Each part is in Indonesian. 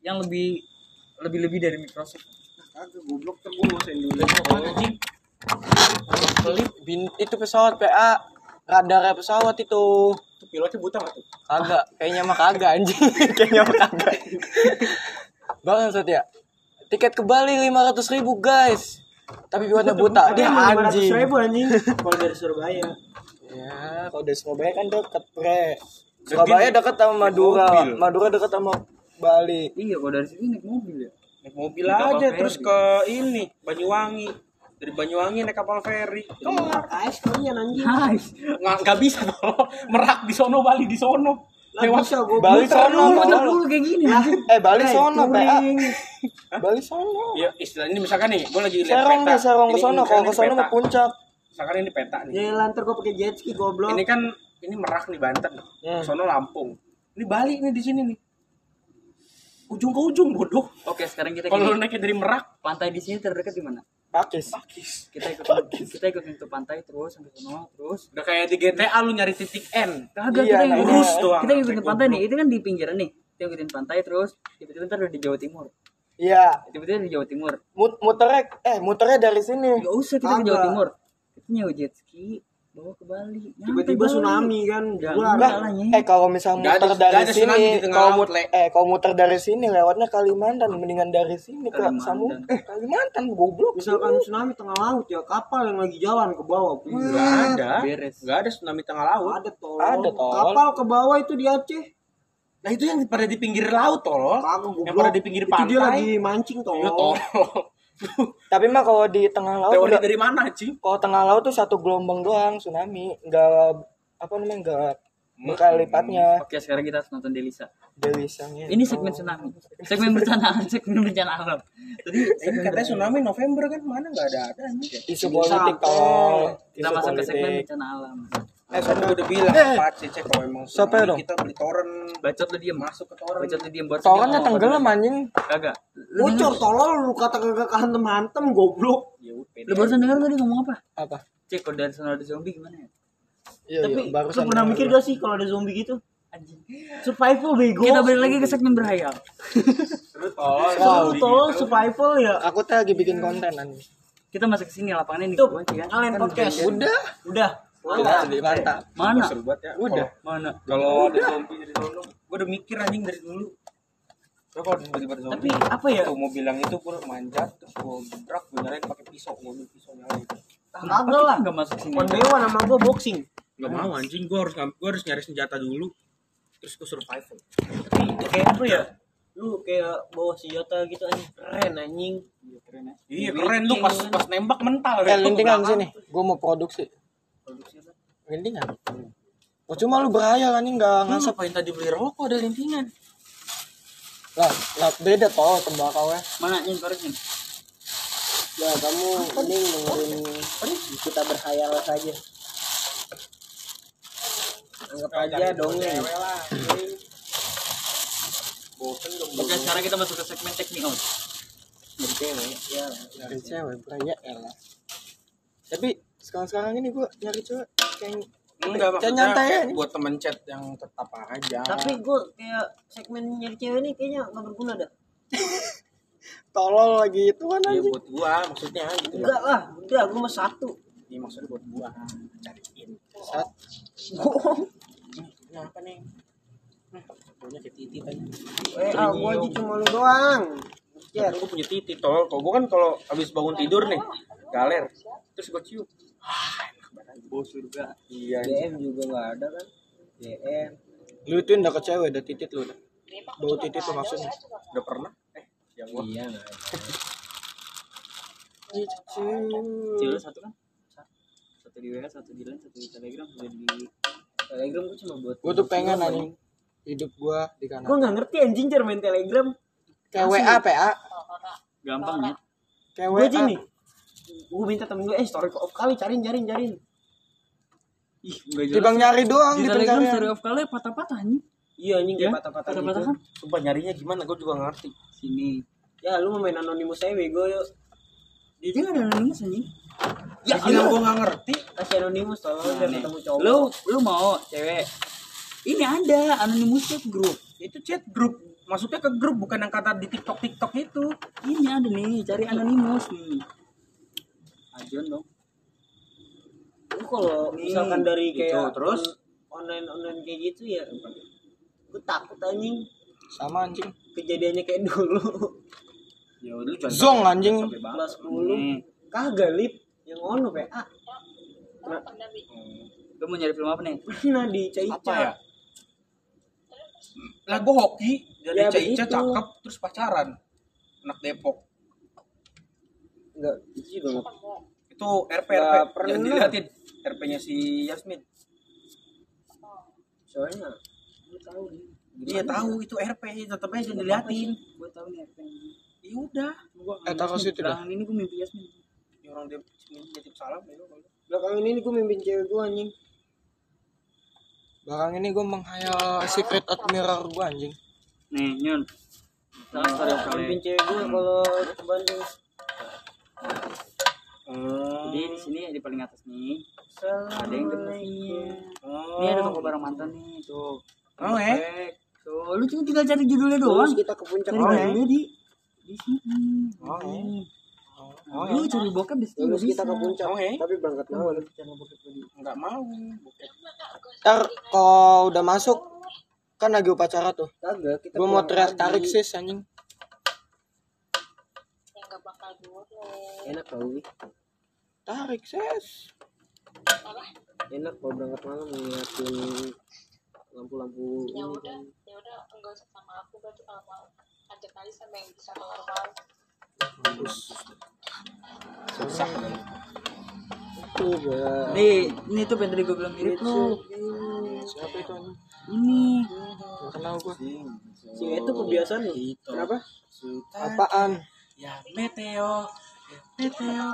yang lebih lebih lebih dari Microsoft. Kagak goblok anjing. Kelip bin itu pesawat PA radarnya pesawat itu. Itu pilotnya buta nggak tuh? kagak kayaknya mah kagak anjing. Kayaknya mah kagak. Bangsat ya. Tiket ke Bali lima ratus ribu guys. Tapi pilotnya buta. dia anjing. ribu anjing. Kalau dari Surabaya. ya kalau dari Surabaya kan deket bre Surabaya deket sama Madura. Madura deket sama Bali iya kalau dari sini naik mobil ya Naik mobil Naik aja feri. terus ke ini Banyuwangi. Dari Banyuwangi naik kapal feri. Kelar. AS kalian anjing. Hai, Nggak nggak bisa toh. Merak di sono Bali di sono. Lewat bisa gua. Bali sono dulu kayak gini anjing. eh Bali sono PA Bali sono Ya istilah ini misalkan nih, gue lagi lihat peta. deh Serong ke sono kalau ke sono mah puncak Misalkan ini peta nih. Ya lantar gua pakai jet ski goblok. Ini kan ini Merak nih Banten. Hmm. Sono Lampung. Ini Bali nih di sini nih. Ujung ke ujung bodoh. oke sekarang kita Kalau naiknya dari Merak, pantai di sini terdekat di mana? Pakis kita ikut kita ikutin ke pantai terus sampai sono terus. Udah kayak di GTA lu nyari titik N. kagak Iya, kita nah, ikutin lurus doang. kita ikutin pantai nih itu kan di pinggiran nih. Kita ikutin pantai terus tiba-tiba ntar udah di Jawa Timur. Iya. Tiba-tiba di Jawa Timur. Mut muternya eh muternya dari sini. Gak usah kita ke Jawa. Timur. Kita nyewa jet ski bawa ke Bali Tiba-tiba tsunami kan. Ya, enggak. Lah, eh kalau misal Nggak ada- muter dari sini, kalau laut, mut- Le. eh kalau muter dari sini lewatnya Kalimantan, mendingan dari sini ke. Samung. Eh Kalimantan goblok. Misalkan tsunami tengah laut ya kapal yang lagi jalan ke bawah. Enggak ada. Beres. Enggak ada tsunami tengah laut. Ada tol. Ada, tol. Kapal ke bawah itu di Aceh. Nah, itu yang pada di pinggir laut tolol. Goblok. Yang pada di pinggir Itu pantai. dia lagi mancing tol. Iya tolol. Tapi mah kalau di tengah laut Teori udah, dari mana, Cing? kalau tengah laut tuh satu gelombang doang tsunami, enggak apa namanya enggak berkali lipatnya. Oke sekarang kita harus nonton Delisa. Delisanya. Ini segmen tsunami. Segmen bencana Segmen bencana alam Tadi Ini katanya tsunami November kan mana enggak ada ada isu politik tol. kita masuk ke segmen bencana alam Eh, kan gue udah bilang Eh. Pak Cece kalau emang Siapa tsunami, dong? kita beli torrent Bacot lu diem masuk ke torrent. Bacot lu diem buat Torannya sedih, tenggelam anjing. Kagak Lu Bocor tolol lu kata kagak kehantem-hantem goblok. Ya udah. Lu barusan denger tadi ngomong apa? Apa? Cek kalau dari sana ada zombie gimana ya? Iya, Tapi iya, lu pernah mikir gak sih kalau ada zombie gitu? Anjing Survival bego. Kita balik lagi ke segmen berhayal Terus tolol. Gitu. survival ya. Aku tuh lagi bikin konten anjing. Kita masuk ke sini lapangannya nih Tuh, kan kalian Kan podcast. Udah. Udah. Udah, mantap. Mana? Seru banget ya. Udah. Mana? Kalau ada zombie dari sono, gue udah mikir anjing dari dulu. Terus kalau tiba-tiba zombie, Tapi apa ya? tuh mobil yang itu gue manjat, terus gue gebrak, nyalain pakai pisau, gue ambil pisau nyalain. Kagak lah. Enggak masuk sini Kondewan sama gua boxing. Gak mau anjing, gue harus gue harus nyari senjata dulu, terus gue survival. Tapi kayak apa ya? Lu kayak bawa senjata gitu anjing keren anjing. Keren ya Iya keren lu pas pas nembak mental. Ya. lintingan sini. Gue mau produksi. Produksi apa? Lintingan. Oh, cuma lu berhayal anjing enggak Lu ngasap. ngapain tadi beli rokok ada lintingan? Lah, lah beda toh tembakau ya. Mana korek nih? Ya kamu mending dengerin kita berhayal saja. Anggap aja dongeng. Lah. Oke sekarang kita masuk ke segmen me out Dari cewek. Ya. Dari cewek, beraya elah. Tapi sekarang-sekarang ini gue nyari cewek kayak Enggak Kayak nyantai ya. buat temen chat yang tetap aja. Tapi gua kayak segmen nyari cewek ini kayaknya nggak berguna dah. tolol lagi itu kan ya anjing. buat gua maksudnya gitu. Enggak lah, udah gua mah satu. Ini maksudnya buat gua cariin. Sat. Kenapa nih? Nah, punya kayak titi tadi. Eh, ah, gua aja cuma lu doang. Ya, gua punya titi tol. Kalau gua kan kalau habis bangun tidur nih, galer. Terus gua cium. Ah, enak banget. Bau surga Iya. DM juga nggak ada kan? DM. Lu itu udah ke cewek, udah titit lu udah. Bau titit tuh maksudnya. Udah pernah? Eh, yang gua. Iya nggak ada. Cewek satu kan? Satu di WA, satu di line, satu di telegram Satu di telegram gua cuma buat Gue tuh pengen anjing hidup gua di kanan. Gua nggak ngerti anjing cara main Telegram. Kayak WA, PA. Gampang ya Kayak Gua WA. Gua minta temen gue, eh story off kali cariin cariin cariin. Ih enggak jelas Dibang nyari doang Di di telegram pencarian. story of kalian patah-patah nih Iya anjing Ya kayak patah-patah Patah-patah gitu. kan Sumpah nyarinya gimana? Gua juga nggak ngerti. Sini Ya lu mau main anonimus aja bego yuk. Dia juga ada anonimus anjing Ya, bilang gua nggak ngerti. Kasih anonimus tolong Nah, biar ketemu cowok. Lu, lu mau cewek Ini ada anonimus chat group Itu chat grup masuknya ke grup bukan yang kata di TikTok TikTok itu. Ini ada nih, cari anonimus nih. Ajon dong. Lu kalau Nih, misalkan dari gitu, kayak terus? online online kayak gitu ya gue takut anjing Sama anjing. kejadiannya kayak dulu Ya udah lu jangan Zong, anjing. kelas 10 Nih, kagak lip yang ono PA lu mau nyari film apa nih? pernah di Caica Apa ya? Lah gue hoki dari Ya, Ica begitu. cakep terus pacaran. Anak Depok. enggak itu juga Itu RP Nggak RP pernah. yang dilihatin RP-nya si Yasmin. soalnya lu tahu nih Iya tahu itu RP tetep aja dilihatin. Gue tahu nih yang Ya udah. Eh, situ dah. Belakangan ini gue mimpi Yasmin. Ya orang dia nitip salam ya. belakang ini gue mimpin cewek gue anjing Belakang ini gue menghayal secret admirer gue anjing. Nih, Nyun. Of mimpin cewek gue kalau ke Bandung Hmm. Jadi di sini di paling atas nih ada yang depannya. Oh. Ini ada toko barang mantan nih, tuh. Oh, eh? Tuh, lu cuma tinggal cari judulnya doang. terus kita ke puncak Cari Oh, eh? di di sini. Oh, eh? Nih. Oh, Lu eh? cari bokep di situ terus kita ke puncak Oh, eh? tapi berangkat malam Enggak mau. Bukan. Ntar kalau udah masuk kan lagi upacara tuh. kagak kita mau teriak tarik sis anjing. Enak tau nih Tarik sis. enak kalau berangkat malam ngeliatin lampu-lampu ya ini udah kan. ya udah enggak usah sama aku berarti kalau mau ajak aja sama yang bisa keluar malam Susah. itu udah Nih, ini tuh tadi gue bilang mirip lu. Siapa itu? Ini. Kenal gue. si itu kebiasaan kenapa Apaan? Ya Meteo. Meteo.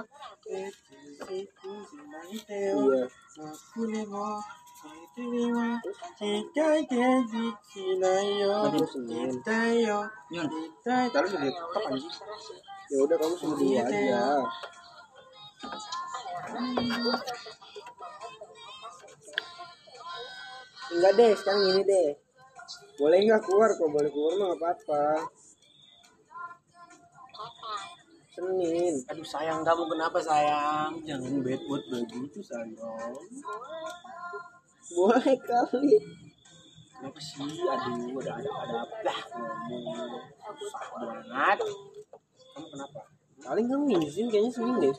iya aku senin Nyun. Taruh di laptop anjing. ya udah kamu semua dulu aja enggak deh sekarang gini deh boleh nggak keluar kok boleh keluar mah nggak apa-apa Senin Aduh sayang kamu kenapa sayang? Jangan bad mood begitu sayang. boleh kali Kenapa sih? Aduh, ada ada ada apa dah ngomong susah banget. Kamu kenapa? paling kamu izin kayaknya Senin deh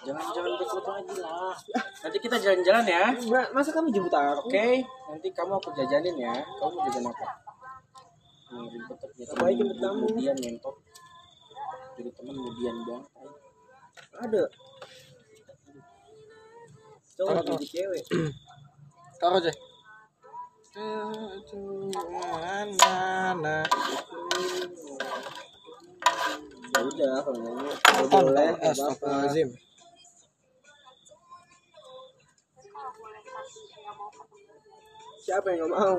Jangan jangan bad mood lagi lah. Nanti kita jalan-jalan ya. Masa kamu jemput aku Oke, nanti kamu aku jajanin ya. Kamu mau jajan apa? Ya. Jemput kamu? Kemudian ngentot. Jadi temen kemudian banget. ada cowok jadi cewek Taruh aja. Mana? ya udah kalau mau kalau boleh nggak apa-apa Astagfirullahaladzim. siapa yang nggak mau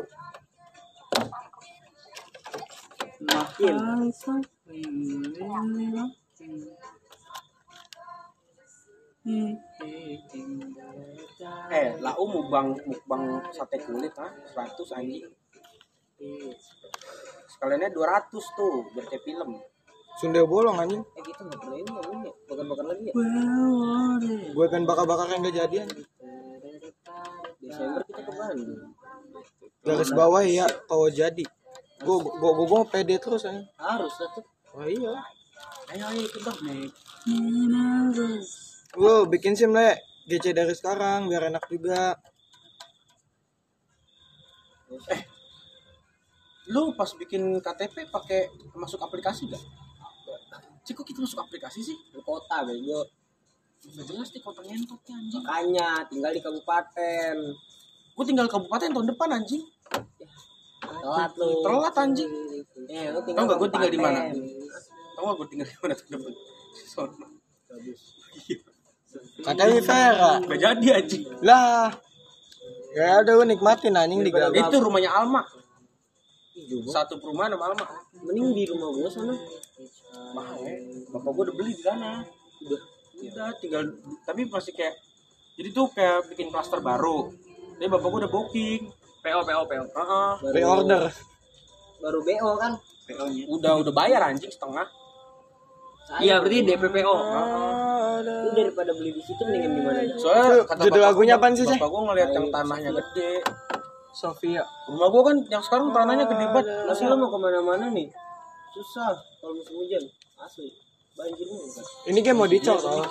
Makin. Eh, lau mukbang mukbang sate kulit ah, 100 anjing. Sekaliannya 200 tuh, kayak film. Sunda bolong anjing. eh kita nggak pernah ini ya bukan makan lagi ya Gue kan bakar-bakar yang gak jadian. Desember kita ke Bandung Garis bawah ya kalau jadi. Gue gue gue gue pede terus anjing. harus lah tuh Oh iya. Ayo ayo ikut dong, Nek. Gue bikin sim le. GC dari sekarang biar enak juga. Lu pas bikin KTP pakai masuk aplikasi gak? Cik, kok kita masuk aplikasi sih? di kota bego Udah jelas nih kota ngentotnya anjing. makanya tinggal di kabupaten Gue tinggal kabupaten tahun depan anjing. Telat lu Telat anjing. eh lu Tau gak gue tinggal di mana? Tau gak gue tinggal di mana depan? Sono. Katanya Vera. Gak jadi anjing. Lah. Ya udah lu nikmatin anjing di. Itu rumahnya Alma. Satu perumahan sama Alma. mending di rumah gua sana Mahal ya. Bapak gue udah beli di sana. Udah. Udah tinggal tapi masih kayak jadi tuh kayak bikin klaster baru. Tapi bapak gue udah booking. PO PO PO. Heeh. Baru- Pre-order. Baru BO kan? PO nya. Udah udah bayar anjing setengah. Iya berarti DP PO. Itu daripada beli di situ mendingan di mana? Soalnya kata Judul bapak lagunya apaan sih? Bapak gua ngeliat yang tanahnya gede. Sofia. Rumah gua kan yang sekarang tanahnya gede banget. Masih lo mau ke mana-mana nih? Susah kalau musim hujan. Asli. Kan. Ini kayak mau dicor tau.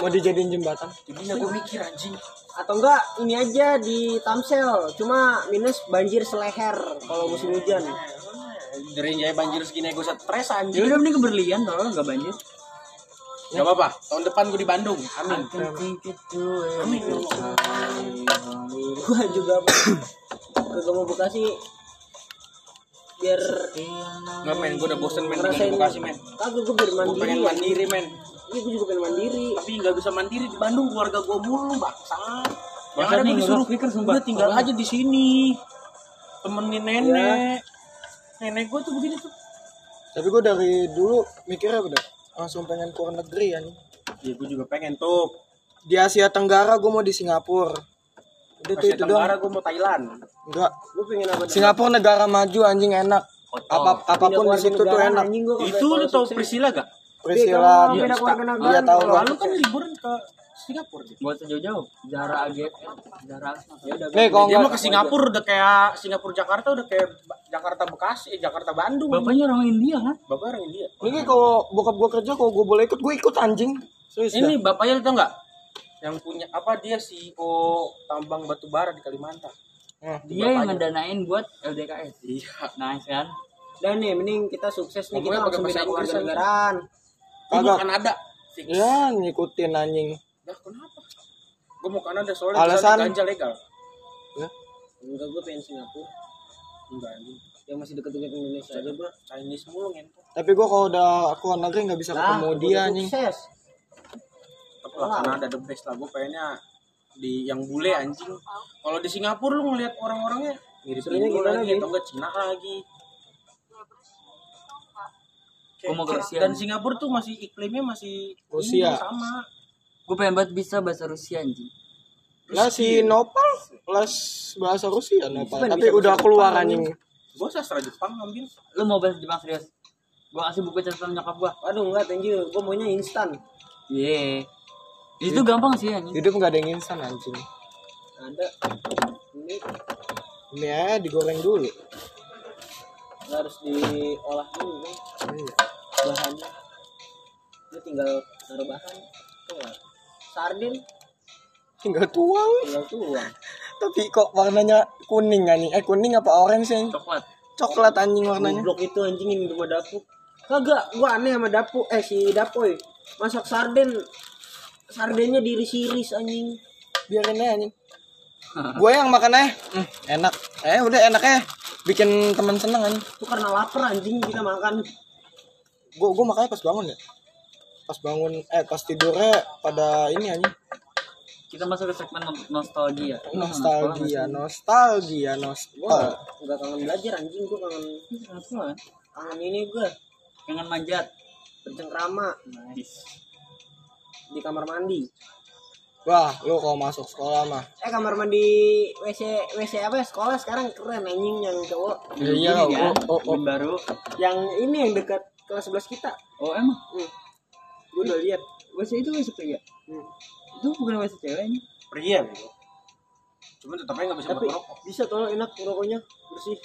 Mau dijadiin jembatan. Jadinya gua mikir anjing. Atau enggak ini aja di Tamsel. Cuma minus banjir seleher kalau musim hujan. Dari jaya banjir segini gua stres Ya anjing. udah mending keberlian kalau nggak banjir. Gak apa-apa. Tahun depan gua di Bandung. Amin. Amin. Gua juga ke Gemo Bekasi biar Nggak men, gua udah bosen men ngerasain di Bekasi men. kagak gue biar Gua mandiri. pengen ya. mandiri men. Iya gue juga pengen mandiri. Tapi nggak bisa mandiri di Bandung keluarga gua mulu bangsa. Yang ada nih, disuruh pikir, sumpah. udah tinggal aja di sini. Temenin nenek. Nenek gua tuh begini tuh. Tapi gue dari dulu mikirnya udah langsung pengen keluar negeri ya Ya gua juga pengen tuh. Di Asia Tenggara gue mau di Singapura. Tuh Asia itu doang. Gua mau Thailand. Enggak. Gue pengen apa? Singapura negara maju anjing enak. Apa apa pun di situ tuh enak. Itu lu tau Priscilla gak? Priscilla, keluarga dia negaraan. tahu. Lalu kan liburan ke Singapura dia. Buat jauh-jauh. AGF, Zara Asma. Ya udah. Nih kalau Dia mau ke Singapura udah kayak Singapura Jakarta udah kayak Jakarta Bekasi, eh, Jakarta Bandung. Bapaknya orang India kan? Bapak orang India. ini kalau bokap gue kerja kalau gue boleh ikut gue ikut anjing. Serius. Ini bapaknya tau nggak? Yang punya apa dia CEO tambang batu bara di Kalimantan. Nah, Dia yang ngedanain buat LDKS. Iya. Nice kan? Dan nih mending kita sukses nih Ngomongnya kita pakai langsung Inggris keluarga negaraan. Kagak. Kanada. Fix. Ya ngikutin anjing. Ya kenapa? Gue mau Kanada soalnya Alasan? Ganja legal. Enggak gue pengen Singapura. Enggak anjing. Yang masih deket-deket Indonesia aja bro. Chinese mulu ngentot. Tapi gue kalau udah keluar negeri nggak bisa ketemu udah dia anjing. Sukses. Lah Kanada the best lah. Gue pengennya di yang bule anjing. Kalau di Singapura lu ngeliat orang-orangnya mirip Indo lagi atau enggak Cina lagi. Gua mau ke Kayak- Rusia. Dan Singapura tuh masih iklimnya masih Rusia. ini, sama. Gue pengen banget bisa bahasa Rusia anjing. Lah si Nopal les bahasa Rusia Nopal. Tapi udah keluar anjing. Gue sastra Jepang ngambil. Lu mau bahasa Jepang serius? Gua kasih buku catatan nyokap gua. Aduh enggak thank you. Gue maunya instan. Ye. Itu gampang sih anjing. Hidup nggak ada yang instan anjing. Ada. Ini Ini aja digoreng dulu. nggak harus diolah dulu kan. Iya. bahannya. Lu tinggal naruh bahan. Kelar. Sardin Tinggal tuang. tinggal tuang. Tapi kok warnanya kuning anjing? Eh kuning apa orange sih? Coklat. Coklat anjing warnanya. Goblok itu anjing ini rumah dapur. Kagak, gua aneh sama dapu eh si Dapoy. Masak sarden sardennya diiris-iris anjing. Biarin aja anjing. Gue yang makan aja. Hmm, enak. Eh udah enak ya. Bikin teman seneng anjing. Itu karena lapar anjing kita makan. Gue gue makanya pas bangun ya. Pas bangun eh pas tidurnya pada ini anjing. Kita masuk ke segmen no- nostalgia. Nostalgia, nostalgia, nostalgia. enggak kangen belajar anjing, gua kangen Apa? kangen ini gua Jangan manjat. bercengkrama Nice. Di kamar mandi. Wah, lu kalau masuk sekolah mah. Eh kamar mandi WC WC apa ya sekolah sekarang keren anjing yang cowok. Iya, iya, Ini kan, oh, oh, oh. Baru. Yang ini yang dekat kelas 11 kita. Oh emang? Gua udah lihat. WC itu WC pria. Hmm. Itu bukan WC cewek ini. Pria bego. Cuman tetapnya nggak bisa Tapi buat rokok. bisa tolong enak rokoknya bersih.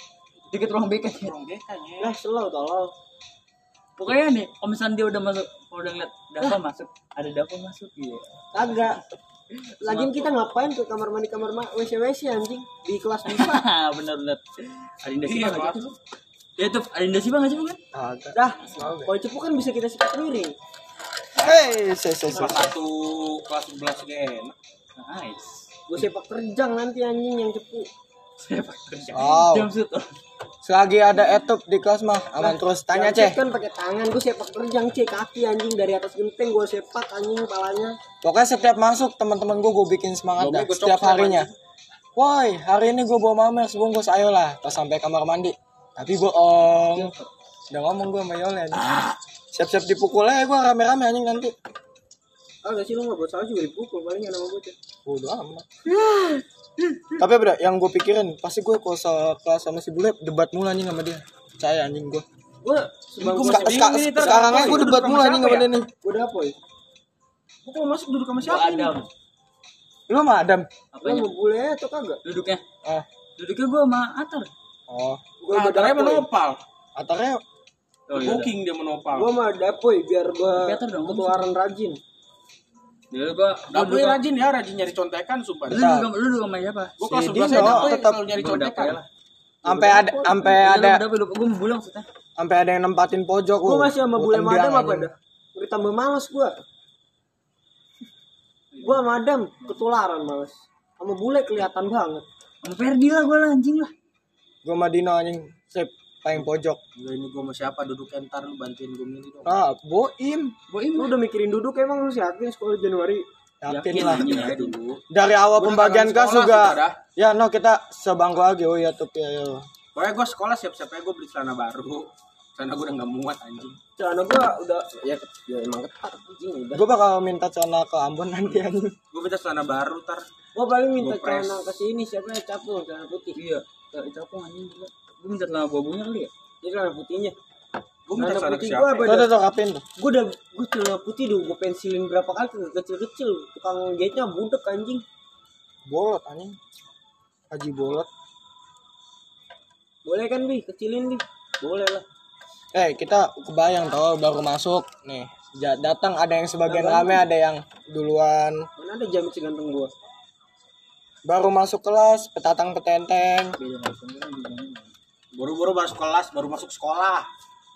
Dikit ruang BK ya. Orang bekanya. Lah selalu tolong. Pokoknya nih, kalau misalnya dia udah masuk, kalau udah ngeliat Dava masuk, ada Dava masuk gitu. Kagak. Lagian kita ngapain ke kamar mandi kamar ma WC WC anjing di kelas bisa. Bener-bener. Adinda Iya, Sipa nggak Pak. sih? Ya tuh, Adinda Sipa nggak sih bukan? Agak. Dah, gak? kalau cepu kan bisa kita sikat miring. Hei, saya saya Kelas satu, kelas 11 gen. Nice. Gue sepak terjang nanti anjing yang cepu. Sepak terjang. Wow. Jam. Selagi ada etup di kelas mah aman terus. Tanya ceh. kan pakai tangan, gue sepak terjang cek kaki anjing dari atas genteng gue sepak anjing palanya. Pokoknya setiap masuk teman-teman gue gue bikin semangat dah Gua setiap sama harinya. Woi, hari ini gue bawa mamer sebungkus ayo lah. Pas sampai kamar mandi. Tapi bohong. Udah ngomong gue sama Yolen. Siap-siap dipukul aja gue rame-rame anjing nanti. Kagak sih lu nggak buat salah juga dipukul paling nama bocah. Bodoh amat. Tapi apa dah, yang gue pikirin pasti gue kalau kelas sama si bule debat mulu anjing sama dia. Percaya anjing gue. Ntar sekarang apa aja ya? gue debat mulu sama anjing sama dia nih. gua udah apa ya? Gua mau masuk duduk sama siapa ini? Adam. Lu sama Adam? Lu Apanya? mau bule atau kagak? Duduknya. Ah. Duduknya gua sama Atar. Oh, Nah, katanya Dapoy. menopal. atarnya Oh iya. Booking dia menopal. Gua sama Dapoy biar gua ketularan rajin. Dulu gua duduk- rajin ya, rajin nyari contekan sumpah. Lu juga lu duduk sama siapa? Gua kelas Si 11 Dino, aja Dapur tetap- selalu nyari Gua contekan. sampai ada sampai Iya, ada gua mau bulang maksudnya. sampai ada yang nempatin pojok Gua lu. masih sama Gua bule madam apa dah? Udah tambah males gua. Gua madam ketularan males. Sama bule kelihatan banget. Sama Ferdi lah gua lah anjing lah. Gua sama Dino anjing. Sip, paling pojok. Enggak ini gua sama siapa duduk ntar lu bantuin gua milih dong. Ah, Boim. Boim Lu udah mikirin duduk emang lu sih yakin sekolah Januari? Yakin, Yakin lah. Ya dulu. Dari awal Gua pembagian sekolah juga. Ya, no kita sebangku lagi. Oh iya tuh ya. ya. Pokoknya gua sekolah siap-siap aja gua beli celana baru. Celana gua udah gak muat anjing. Celana gua udah ya, ya emang ketat anjing udah. Gue bakal minta celana ke Ambon nanti anjing. Gua minta celana baru tar. Gua paling minta celana ke sini siapa ya capung celana putih. Iya. Capung anjing gila. Gua minta celana babunya kali ya. Ini celana putihnya. Gua minta Celana putih gua apa udah tau kapin tuh. Gua udah gua celana putih udah gua pensilin berapa kali ke kecil-kecil. Tukang jahitnya budek anjing. Bolot anjing. Haji bolot. Boleh kan bi kecilin bi? Boleh lah. Eh, kita kebayang tau baru masuk nih. Datang ada yang sebagian rame, ada yang duluan. Mana ada jamit seganteng gua? Baru masuk kelas, petatang petenteng. Baru-baru masuk kelas, baru masuk sekolah.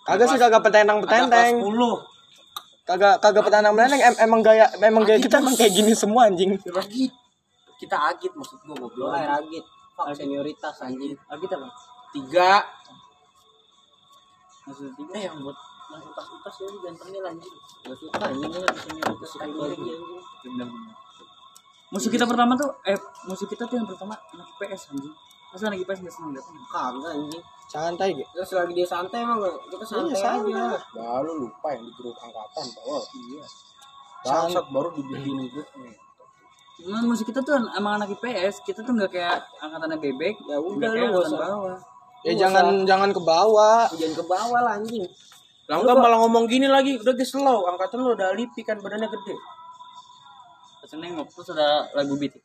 Kagak sih kagak petentang kelas petenteng. 10. Kagak kagak petentang petenteng. Em- emang gaya emang gaya kita emang kayak gini semua anjing. Agit. Kita agit maksud gua goblok. Boleh ragit. Fuck senioritas anjing. Kita bang. Tiga. Maksudnya tiga. Eh yang buat yang utas-utas ya gantengnya lah, anjing. Gak suka anjing gua di senioritas kayak gini anjing. Bener-bener. Musuh kita pertama tuh eh musuh kita tuh yang pertama anak IPS anjing. Masa anak IPS enggak seneng datang? Kagak anjing. Santai gitu. Terus selagi dia santai emang nggak? kita santai Iya, santai. aja. Nah, lu lupa yang di grup angkatan tau. Iya. Bangsat baru dibikin grup nih. Cuman musuh kita tuh emang anak IPS, kita tuh nggak kayak angkatannya bebek, Ya udah nggak lu nggak usah. bawah. Ya Lu jangan jangan ke bawah. Jangan ke bawah lah anjing. Lah enggak malah ngomong gini lagi, udah guys slow, angkatan lu udah lipi kan badannya gede. Pas nengok terus ada lagu beat.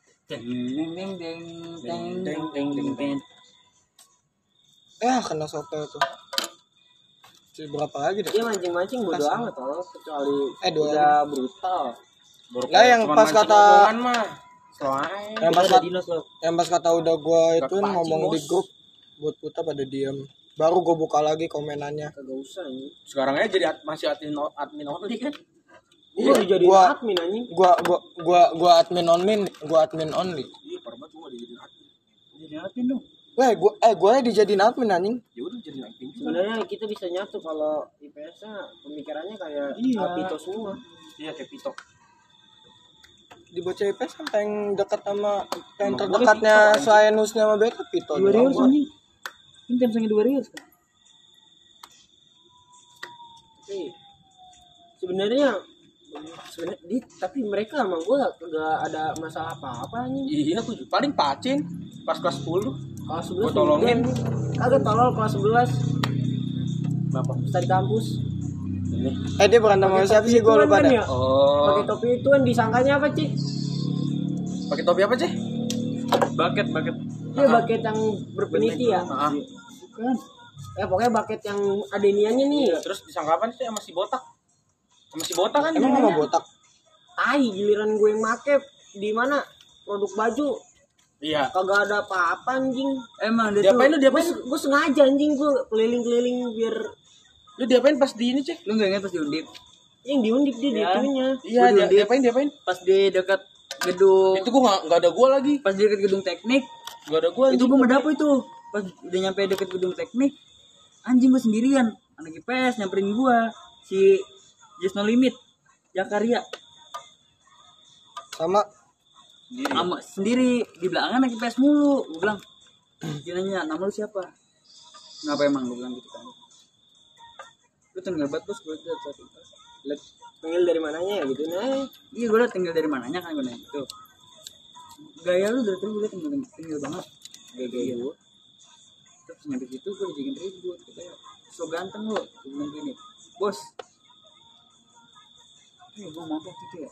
Ah, kena soto itu. si berapa lagi deh? Iya mancing-mancing bodo amat kalau kecuali eh, dua udah lagi. brutal. Lah yang pas kata yang pas, kata, yang pas kata udah gua itu ngomong di grup buat puta pada diam baru gue buka lagi komenannya. Kagak usah ini. Sekarang aja jadi masih admin admin only kan? Gua udah jadi Gua- admin anjing. Gua gua gua gua admin only, gua admin only. Iya, parah banget gua dijadiin admin. Jadi ngapain dong? Weh, gua eh gua dijadiin admin anjing. Ya udah jadi admin. Sebenarnya kita bisa nyatu kalau IPS nya pemikirannya kayak Iya. Alpito semua. Iya kayak pitok. Di bocah IPS kan paling dekat sama yang terdekatnya gua Pito, selain Nusnya sama Beta Pito. Dua. Rios anjing. Ini tim sange dua Rios kan? Sebenarnya sebenarnya di, tapi mereka sama gua kagak ada masalah apa-apa anjing. Iya, gua juga. paling pacin pas kelas 10. Kelas 11 Gua tolongin. Kagak tolol kelas 11 Kenapa? bisa di kampus. Eh dia berantem sama siapa sih gua Ituan lupa kan dah. ya? Oh. Pakai topi itu kan disangkanya apa, Cik? Pakai topi apa, Cih? Bucket, bucket. Dia bucket yang berpeniti ya. Heeh. Bukan. Eh pokoknya bucket yang ada iniannya nih. Terus disangka apa sih sama si botak? Sama si botak kan? Emang sama botak? Tai giliran gue yang make di mana produk baju Iya. kagak ada apa-apa anjing. Emang dia Diapain lu? tuh. Gue Diapain? gue sengaja anjing gue keliling-keliling biar Lu diapain pas di ini, Cih? Lu nggak ingat pas diundip? yang diundip dia di Ya. itunya. Iya, Gua dia, diapain, diapain? Pas di dekat gedung, Itu gua nggak nggak ada gua lagi. pas di dekat gedung teknik, Nggak ada gua. itu gue mendapu itu. Pas udah nyampe deket gedung teknik, anjing gue sendirian. Anak IPS nyamperin gua si Just No Limit, Jakaria, Sama. Sama sendiri. Di belakang anak IPS mulu. Gue bilang, dia nanya nama lu siapa? Ngapa emang gue bilang gitu kan? Lu tuh nggak bos. Gue liat satu Lihat tengil dari mananya ya gitu. Nah. Iya gue liat tinggal dari mananya kan gue nanya gitu. Gaya lu dari tadi gue liat tinggal tinggal banget. Gaya gaya gue terus nyampe situ gue dijakin ribut katanya. So ganteng lo gue bilang gini bos gue mau waktu itu ya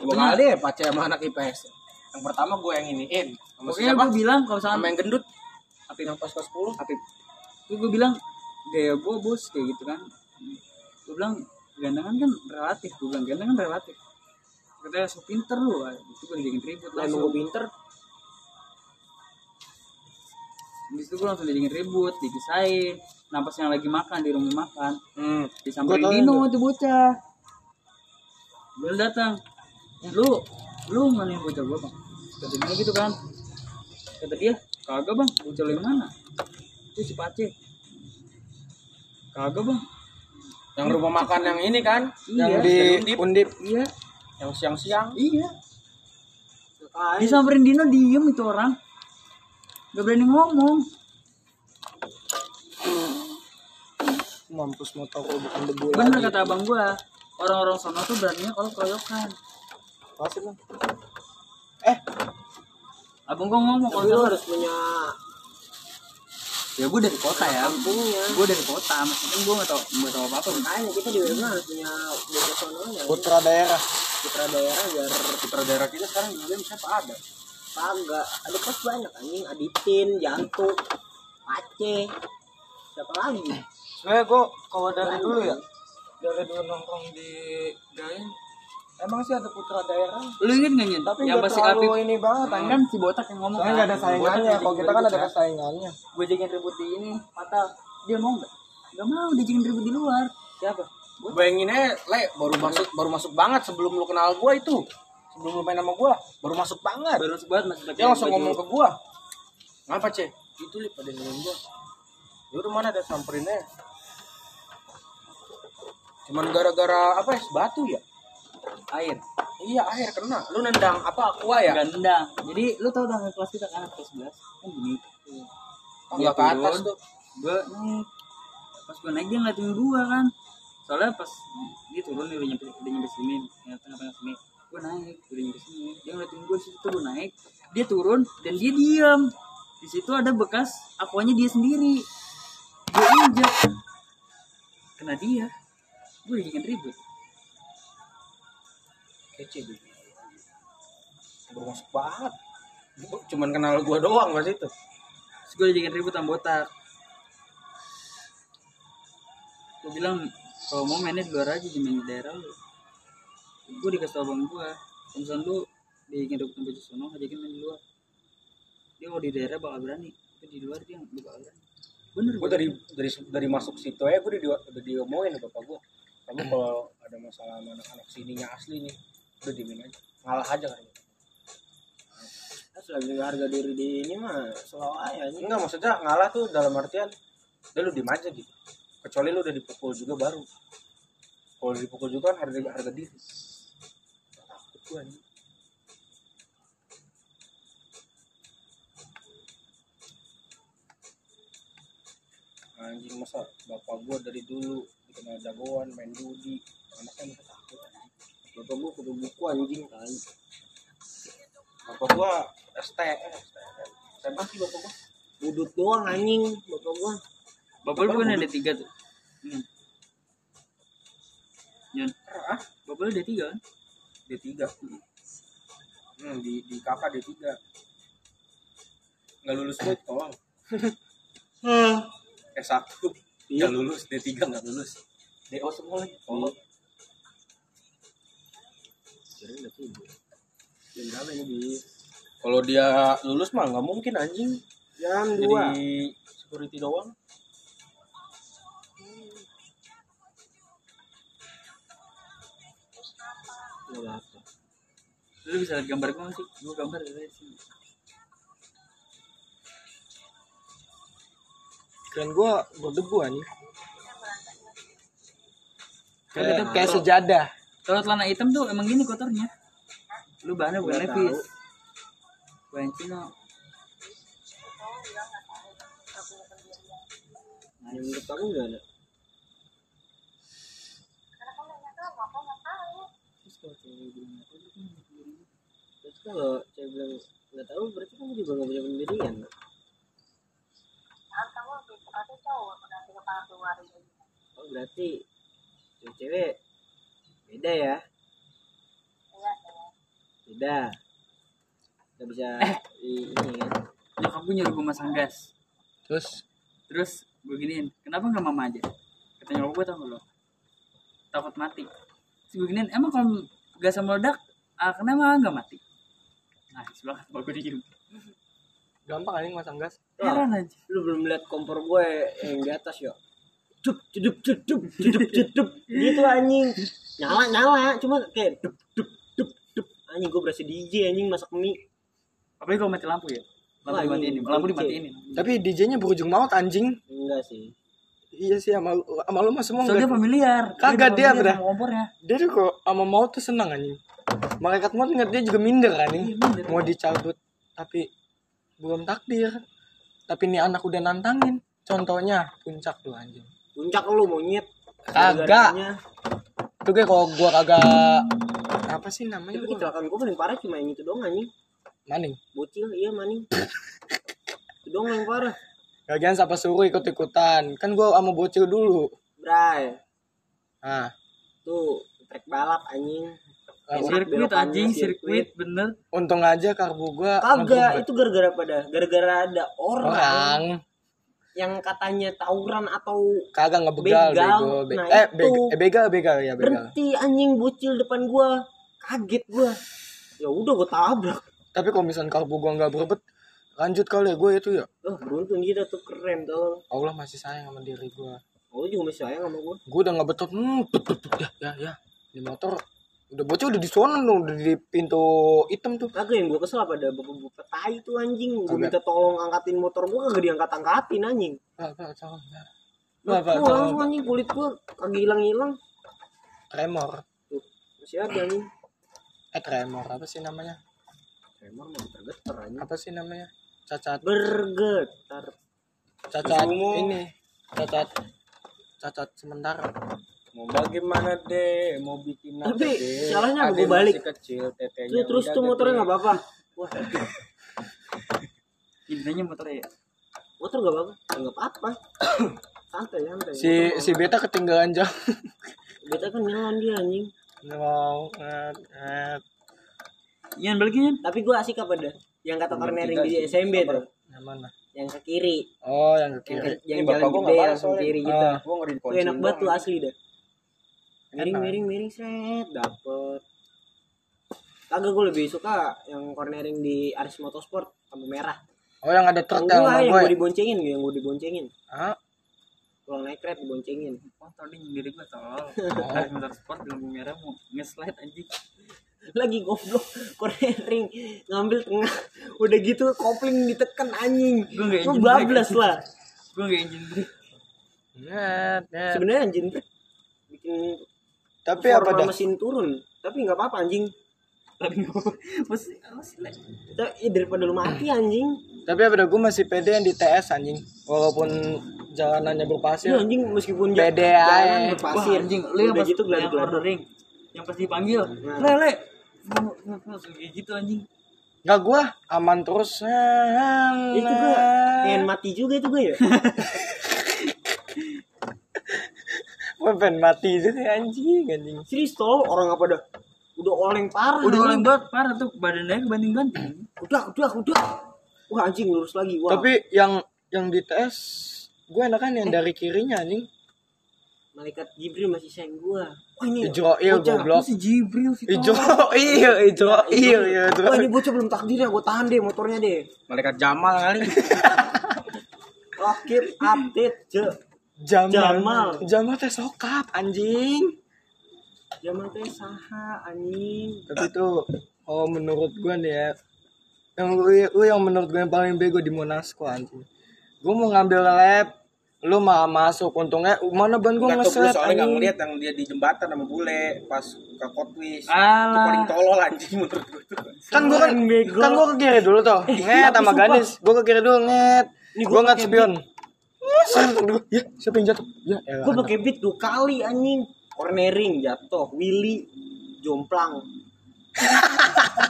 Dua kali ya pacar sama anak IPS. Yang pertama gue yang iniin. Sama pokoknya siapa? gue bilang kalau Sama yang gendut. Apip Yang pas kelas 10. Apip itu gue bilang gaya gue bos kayak gitu kan gue bilang gandengan kan relatif gue bilang gandengan relatif katanya so pinter lu Ah, itu gue dijakin ribut lah emang gue pinter di situ gue langsung dijakin ribut dipisahin napas yang lagi makan di rumah makan Hmm. disamperin Dino itu bocah Bel datang. Lu lu mana yang bocah gua bang? Kata dia gitu kan. Kata dia kagak bang. Bocah lu yang mana? Itu si Pace. Kagak bang. Yang rumah makan yang ini kan. iya. Yang di Undip. undip. iya. Yang siang-siang. iya. Disamperin Dino diem itu orang. Gak berani ngomong. Mampus mau tau kalau bukan debu bener lagi. kata abang gua orang-orang sono tuh beraninya kalau keroyokan. Pasti bang. abang gua ngomong kalau lu harus punya ya gue dari kota ya. kampungnya. Gue dari kota maksudnya gue gak tau gak tau apa apa makanya kita di Wirma harus punya bocah sononya. Putra daerah. putra daerah biar Putra daerah kita sekarang di Game siapa ada? kagak. Ada kos banyak anjing. Aditin jantung aceh. Siapa lagi? Sebenernya gue kalau dari dulu ya, dari dulu nongkrong di Gain, emang sih ada putra daerah. lu inget gak Nyen? Tapi yang terlalu Apip ini banget. Kan, kan si botak yang ngomong Soalnya nggak ada saingannya. Kalau kita kan ada kesaingannya. gue jakin ribut di ini patah dia mau nggak nggak mau dia jakin ribut di luar siapa Gua- Bayangin aja, Le, baru masuk baru masuk banget sebelum lu kenal gua itu. Sebelum lu main sama gua, baru masuk banget. baru sebat masih pakai Dia langsung ngomong ke gua. Ngapa, Ce? Itu lip pada nungguin gua. Ya udah mana ada samperinnya. Cuman gara-gara apa ya? Batu ya? air. Iya, air kena. Lu nendang apa? Aqua ya? gandang jadi lu tau dong kelas kita kan kelas 11 kan gini. Tangga ke atas tuh. gue naik pas gue naik dia ngeliatin gue kan. Soalnya pas dia turun dia udah nyampe udah nyampe sini. Ya tengah-tengah sini. Gue naik udah nyampe sini. Dia ngeliatin gue situ gue naik. Dia turun dan dia diam di situ ada bekas akuanya dia sendiri. Gue injak kena dia gue dijakin ribut. Kece. Baru masuk banget. Cuman kenal gua doang pas itu. Terus gue dijakin ribut sama botak. Gue bilang kalau mau mainnya di luar aja di main di daerah lu. Gue dikasih tau abang gue kalau lu ribut sama baju sono ajakin main di luar. Dia kalau di daerah bakal berani. Tapi di luar dia nggak bakal berani. Bener gue dari dari dari masuk situ ya gue udah, di, udah diomongin sama bapak gue kamu kalau ada masalah sama anak-anak sininya asli nih udah diemin aja. Ngalah aja kan? Nah, selagi harga diri di ini mah selalu aja enggak maksudnya ngalah tuh dalam artian udah lu diem aja gitu. Kecuali lu udah dipukul juga baru. Kalau dipukul juga kan harga harga diri. Takut gue anjing. anjing masa bapak gue dari dulu dikenal jagoan main judi anaknya masa takut anjing. bapak gua kudu buku anjing. Kan bapak gue STS STS sih bapak gue budut doang anjing bapak gua. Bapak lu bukan ada tiga tuh. Hmm. Ah bapak lu ada tiga kan? D3 hmm, di di kakak D3 nggak lulus gue tolong. S1 nggak lulus D3 nggak lulus DO semua lagi. Tolong kira udah tidur. Jam berapa ini di kalau dia lulus mah nggak mungkin anjing. Jam jadi dua. security doang. Nggak apa lu bisa lihat gambar gue sih gue gambar dari sini. Keren gue berdebu anjing. Kan Kayak, kita- kayak sejadah. kalau celana hitam tuh emang gini kotornya. Lu bahannya bukan levis bukan cino yang menurut aku nggak ada. Terus kalau cewek bilang nggak tahu berarti kamu juga nggak punya pendirian. Kan kamu lebih tepatnya cowok nanti kepala keluar oh berarti cewek-cewek beda ya. Beda. Nggak bisa i- ini kan nyokap gue nyuruh gue masang gas. Terus? Terus gue giniin kenapa nggak mama aja? Kata nyokap gue tau lo? Takut mati. Terus gue giniin emang kalau gas meledak ah, kenapa nggak mati? Nah sebelah kalau gue diem. Gampang anjing masang gas. heran aja. lu belum lihat kompor gue yang di atas ya cup cedup cedup cedup cedup gitu anjing nyala nyala cuma kayak dup dup dup dup anjing gue berasa DJ anjing masak mie apalagi kalau mati lampu ya lampu dimatiin ini lampu dimatiin Tapi DJ-nya berujung maut anjing. enggak sih Iya sih sama lu, sama lu mah semua soalnya familiar Kagak, dia familiar udah. Dia tuh kok sama maut tuh senang anjing. Malaikat maut ngeliat dia juga minder anjing. Iya, minder. Mau dicabut tapi belum takdir. Tapi ini anak udah nantangin. Contohnya puncak tuh anjing. Puncak lu monyet Kagak. Tuh kayak kalau gua kagak apa sih namanya gua? kecelakaan gue paling parah cuma yang itu doang anjing Maning. bocil iya maning itu doang yang parah Gagian siapa suruh ikut-ikutan. Kan gua sama bocil dulu. bray Nah, tuh trek balap anjing Enak sirkuit anjing sirkuit. bener untung aja karbu gua kagak itu gara-gara pada gara-gara ada orang, orang yang katanya tawuran atau kagak ngebegal Begal. bego. Be- Nah, eh, itu. eh, begal begal ya begal. berhenti anjing bocil depan gua kaget gua ya udah gua tabrak Tapi kalau misalnya karbu gua nggak berebet, lanjut kali ya gue itu ya. oh beruntung kita tuh keren tuh Allah masih sayang sama diri gua. oh lu juga masih sayang sama gua Gue udah nggak betul. Hmm, tut, ya, ya, ya. Di motor udah bocil udah di sana dong, udah di pintu hitam tuh. kagak yang gua kesel apa ada bapak-bapak tai tuh anjing gua Kagak. minta tolong angkatin motor gua kagak diangkat-angkatin anjing Pak, pak, tolong. Lah, Pak, pak, gua tolong. langsung anjing kulit gua kagak hilang-hilang Tremor. tuh masih ada anjing Eh, tremor apa sih namanya? tremor mau getar anjing Apa sih namanya? Cacat, bergetar cacat ini. Cacat cacat sementara. Mau bagaimana deh mau bikin apa Tapi, deh salahnya yang balik. kecil tetenya terus tuh motornya nggak apa-apa. Wah. Intinya motor ya? Motor nggak apa-apa. Ya, nggak apa-apa. Santai santai. Si si beta ketinggalan jam. beta kan nyelan dia anjing. Mau, balikin Ian. tapi gua asik apa dah yang kata cornering di. SMB tuh. Yang mana? yang ke kiri. Oh, yang ke yang, kiri. ke, yang Ini bapak jalan gede yang parah ke kiri gitu. Dikunciin enak banget tuh asli dah miring miring miring set dapet. Kagak gue lebih suka yang cornering di Aris Motorsport lampu merah. Oh, yang ada truk gue yang yang gue. gue diboncengin yang gue diboncengin. Ah, pulang naik kereta diboncengin. Motor dia nyindir gue tolol Harus motor sport di lampu merah mau nge-slide anjing. Lagi goblok cornering ngambil tengah. Udah gitu kopling ditekan anjing. Engine bablas lah. Gue gak engine brake. Sebenarnya anjing brake bikin Tapi apa dah? mesin turun tapi nggak apa-apa anjing tapi gue masih masih le- Ta- ya daripada lu mati anjing Tapi apa dah? Gue masih pede yang di TS anjing. Walaupun jalanannya berpasir. Iya anjing meskipun Pede jalan aja. Wah berpasir anjing, lu yang pas gitu yang ordering Yang pas dipanggil Nah. Lele kayak gitu anjing Enggak gua aman terus. itu gue pengen mati juga itu gue ya Gue pengen mati itu anjing anjing. serius tol orang apa dah? Udah oleng parah. Udah oleng banget parah tuh Badannya kebanting-banting udah udah udah. Wah anjing lurus lagi. Wah. Tapi yang yang di TS gue enakan yang dari kirinya anjing. malaikat Jibril masih sayang gue wah ini Ijroil goblok. Si Jibril si Ijo iya Ijroil ya wah ini bocah belum takdirnya gue tahan deh motornya deh. Malaikat Jamal kali. Rakit update je Jamal. Jamal. Jamal teh sokap anjing. Jamal teh saha anjing Tapi tuh oh menurut gue nih ya yang lu, lu yang menurut gue yang paling bego di Monasco anjing. Gue mau ngambil lab, lu mah masuk untungnya mana ban gue ngeset soalnya nggak ngeliat yang dia di jembatan sama bule pas ke Kotwis itu paling tolol anjing menurut gue tuh kan gue kan Bego. kan gue ke kiri dulu tuh nget sama tapi sumpah. Ganis gue ke kiri dulu nget gue pakai spion Aduh, ya siapa yang jatuh ya elah, gue pakai beat dua kali anjing cornering jatuh Willy jomplang.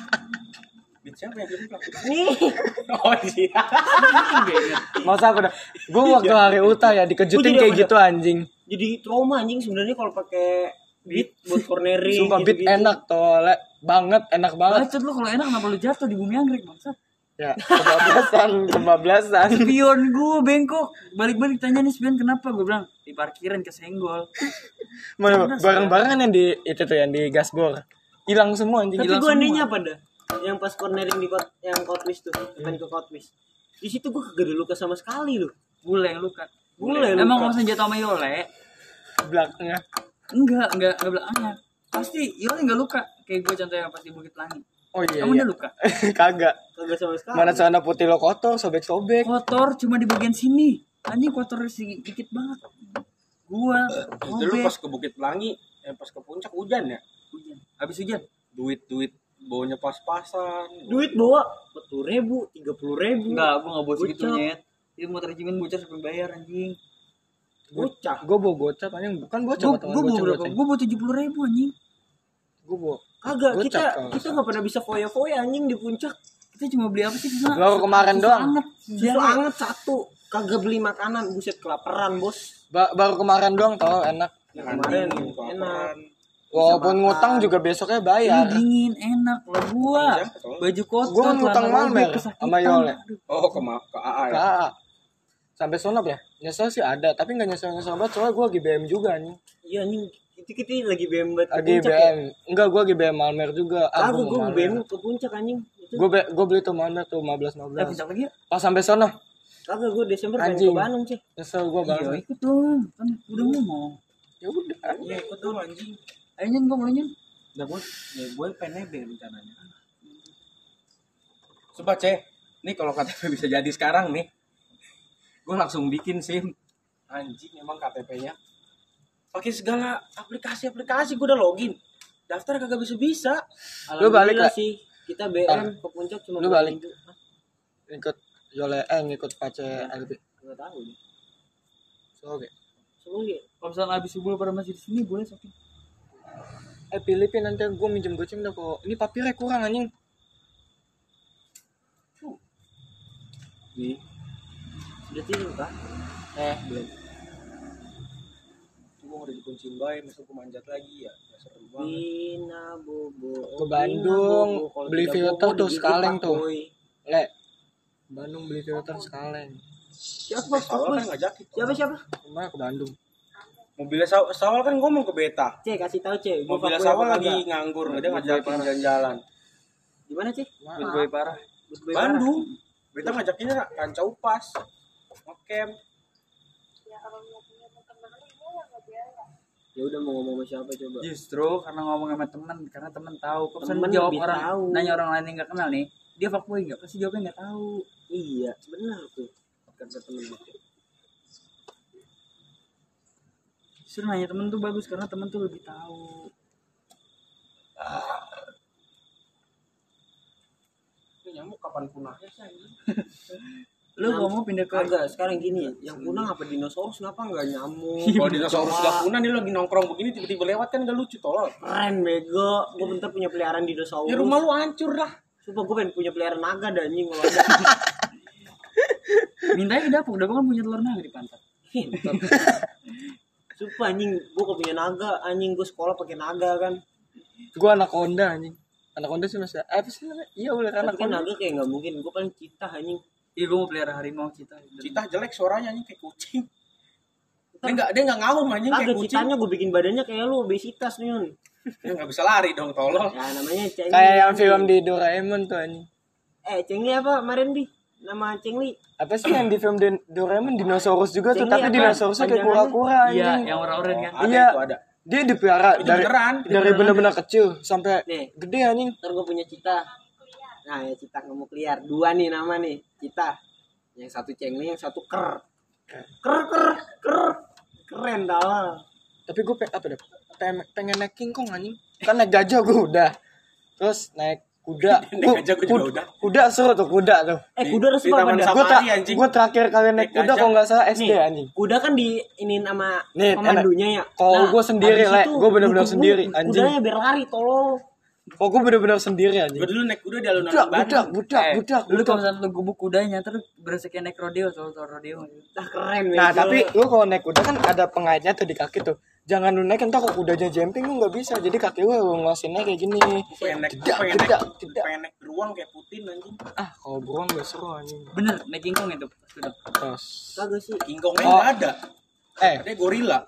Beat siapa yang jomplang? Nih, Oh iya. Masa aku udah gue waktu hari uta ya dikejutin Gua kayak gitu anjing. jadi trauma anjing sebenarnya kalau pakai beat buat cornering. Sumpah beat gitu-gitu. enak tole banget, enak banget. Bacot lu kalau enak kenapa lu jatuh di bumi anggrek bangsa? Ya, kebablasan, kebablasan. Spion gue bengkok. Balik-balik tanya nih spion kenapa? Gue bilang di parkiran kesenggol. Mana barang-barang yang di itu tuh yang di gasbor. Hilang semua anjing. Tapi gue anehnya apa dah? Yang pas cornering di kot, yang kotwis tuh, depan ke kotwis. Di situ gue kagak ada luka sama sekali loh. Bule yang luka. Bule Emang luka. langsung jatuh sama Yole? belakangnya. Enggak, enggak, enggak belakangnya. Pasti Yole enggak luka. Kayak gue contohnya pas di Bukit Langit. Oh iya. Kamu iya. udah luka? Kagak. Kagak sama sekali. Mana celana putih lo kotor, sobek-sobek. Kotor cuma di bagian sini. Anjing kotor sedikit banget. Gua Itu lu pas ke Bukit Pelangi, eh pas ke puncak hujan ya? hujan. Habis hujan. Duit-duit baunya pas-pasan. Duit bawa puluh ribu, tiga puluh ribu. Enggak, gua enggak bawa segitu Gocap. nyet. Dia mau terjemin bocor sampai bayar anjing. Bocah. Gue bawa gocap anjing, bukan bocap Gua, gua bawa berapa? Gua bawa tujuh puluh ribu anjing. Gue bawa. Kagak, kita kita nggak pernah bisa foya-foya anjing di puncak. Kita cuma beli apa sih di sana? Baru kemarin Susu doang. Anget. Susu anget satu. Kagak beli makanan, buset kelaparan bos. Ba- baru kemarin doang tau enak. Yang kemarin enak. Walaupun ngutang juga besoknya Ini bayar. dingin, enak lah gua. Tuh? Baju kotor, Gua kan ngutang kesakitan. sama Yole. Oh, ke, ma- ke AA ya? Kak. Sampai sonop ya? Nyesel sih ada, tapi nggak nyesel-nyesel banget soalnya gue lagi BM juga nih. Iya anjing, kita, kita lagi BM ke Lagi puncak ya. BM. Enggak, gue lagi BM Malmer juga. Ah, gue gue mau BM Malmer. ke puncak anjing. Itu Gue be- gue beli tuh Malmer tuh 15 Eh, 15. puncak lagi ya? Pas sampai sono, kagak gue Desember pengen Anjing. ke Bandung sih. nyesel gue Iya, banget. ikut dong. Kan udah ngomong. Ya udah. Iya, ikut dong anjing. Ayo nyen, gua mulai nyen. Udah gue, ya gue pengen nebeng rencananya. Coba ceh, nih kalau KTP bisa jadi sekarang nih, gue langsung bikin sim. Anjing emang KTP-nya. Pakai segala aplikasi-aplikasi gue udah login. Daftar kagak bisa bisa. Lu balik lah. sih. Kita BM ke puncak cuma Lu balik. minggu. Hah, Ikut Yole, eh ngikut pace LB. Nggak tahu. So, Oke. Dia Kalau misalnya habis subuh pada masih di sini boleh sokin. Eh Filipin nanti gue minjem goceng dah kok. Ini papirnya kurang anjing. Nih, udah tidur kah? Eh, belum. Udah dikunciin bayi, masa gue manjat lagi ya. Ya serem banget. Bina Bobo. Ke Bandung, Bina Bobo. Beli filter Bobo, tuh sekaleng tuh. Le. Bandung beli filter sekaleng. Siapa? Sawal kan Siapa? ngajakin. Siapa siapa? Ke mana ke Bandung? Mobilnya Saw- Sawal kan ngomong ke Beta. Cek kasih tahu cek. Gua Mobilnya Sawal lagi kagak? nganggur, dia ngajakin jalan-jalan. Gimana cek? Good boy parah. Bandung. Beta ngajakinnya kanca upas. Ngecamp. ya kalau nggak punya teman lu ya nggak biaya parah. Ya udah mau ngomong sama siapa coba? Justru karena ngomong sama teman, karena teman tahu. Kalau Temen jawab lebih orang, tahu. nanya orang lain yang nggak kenal nih, dia fuckboy nggak? Pasti jawabnya nggak tahu. Iya, benar tuh. Kata temen gue. Justru nanya temen tuh bagus karena temen tuh lebih tahu. Ini nyamuk kapan punahnya sih? Lu Nyamuk. ngomong pindah ke Kagak, sekarang gini ya. Yang punah apa dinosaurus kenapa nggak nyamuk? Kalau dinosaurus udah punah nih lagi nongkrong begini tiba-tiba lewat kan gak lucu tolol. Keren bego. Gue bentar punya peliharaan dinosaurus. Ya rumah lu hancur lah. Sumpah gue pengen punya peliharaan naga dan anjing kalau ada. mintanya ke dapur, dapur kan punya telur naga di pantat. Hintot. Sumpah anjing, gue kalau punya naga, anjing gue sekolah pakai naga kan. Gue anak Honda anjing. Anak Honda sih masih eh, apa sih? Iya udah anak Tapi kan Honda. naga kayak nggak mungkin, gue paling citah anjing. Iya gue mau pelihara harimau cita. Cita jelek suaranya anjing kayak kucing. Dia enggak dia enggak ngawum anjing kayak kucing. citanya gue bikin badannya kayak lu obesitas nih. Dia enggak bisa lari dong tolol. Ya namanya Cengli. Kayak yang film di Doraemon tuh anjing. Eh Cengli apa kemarin bi? Nama Cengli. Apa sih yang di film di- Doraemon dinosaurus juga tuh, Cengli tapi apa? dinosaurusnya kayak kura-kura Iya, yang orang-orang kan. Ada Iya. itu ada. Dia dipelihara Itu dari beneran. dari benar-benar kecil sampai Nih, gede anjing. ntar gue punya cita. Nah ya cita nggak mau keluar. Dua nih nama nih, cita. Yang satu Cengli, yang satu ker. Ker ker ker. Keren dah. Tapi gue apa deh? Pengen, pengen naik King Kong anjing. Kan naik gajah gue udah. Terus naik kuda Naik Ku- aja gua juga ku- udah. kuda seru tuh kuda tuh Eh kuda harus apa? Safari. gue tra anjing. gua terakhir kali naik Naik kuda gajah. kalau nggak salah SD Nih, anjing kuda kan di inin sama Nih, pemandunya ya. Kalau gua sendiri, habis Le. itu Gua bener-bener sendiri, anjing. Kudanya biar lari tolol. Kok gue bener-bener sendiri anjing Gue dulu naik kuda di alun-alun budak Bandung. budak budak Eh, budak lu kalau misalnya lu gubuk kudanya terus berasa kayak naik rodeo soal soal rodeo Nah keren Nah tapi lu kalau naik kuda kan ada pengaitnya tuh di kaki tuh Jangan lu naik entar kalau kudanya jumping lu nggak bisa Jadi kaki lu lu ngasinnya kayak gini Pengen naik, Tidak, pengen tidak, naik, tidak. pengen naik beruang kayak Putin anjing. Ah kalau beruang gak seru anjing bener naik kingkong itu sudah Terus kagak sih. King Kongnya Oh. nggak ada. Eh Ada gorila.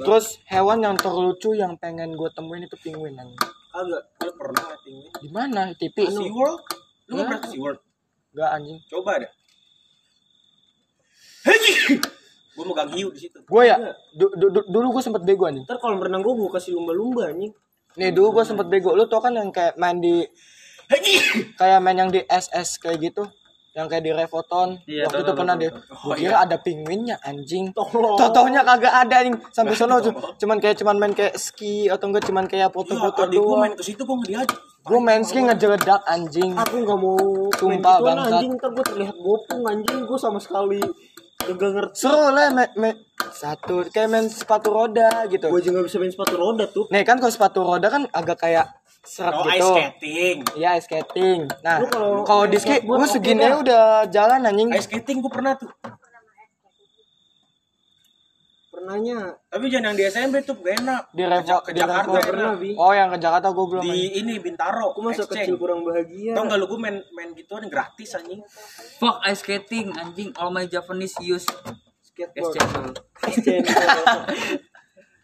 terus hewan yang terlucu yang pengen gue temuin itu penguin anjing Kagak. Lu pernah penguin? Di mana? TV? SeaWorld? Lu nggak pernah ke SeaWorld? Gak anjing Coba deh. Hei! Gue megang hiu di situ. Gue ya du- du- du- dulu gue sempet bego anjing Ntar kalau berenang gua gua kasih lumba-lumba anjing. Nih dulu gue sempet bego Lu tau kan yang kayak main di! Kayak main yang di SS kayak gitu yang kayak di Revoton Iya, waktu itu pernah tahu. gue kira ada penguinnya anjing Tolong. Totohnya kagak ada anjing sampai sono cu- cuman kayak cuman main kayak ski atau enggak cuman kayak Iya, foto-foto adik gue main ke situ gue nggak diajak. gue main ski ngejeledak anjing Aku nggak mau Sumpah, gituan, bangsat. anjing. Ntar gua terlihat gopung anjing. Gua sama sekali kagak ngerti. seru lah main, main- satu kayak main sepatu roda gitu Gua aja nggak bisa main sepatu roda tuh. nih kan kalau sepatu roda kan agak kayak seret Oh, ice gitu skating. Iya ice skating. Nah, Lu kalau kalau di skateboard gue segini dah. udah jalan anjing. Ice skating gue pernah tuh. Pernahnya Tapi jangan yang di SMP tuh gak enak. Di Ja- ke di Jakarta Revo. pernah. Bi. Oh, yang ke Jakarta gue belum. Di main. ini Bintaro. aku masa exchange. kecil kurang bahagia. Tau gak lu gue main main gituan gratis anjing. fuck ice skating anjing all my Japanese use Skateboard.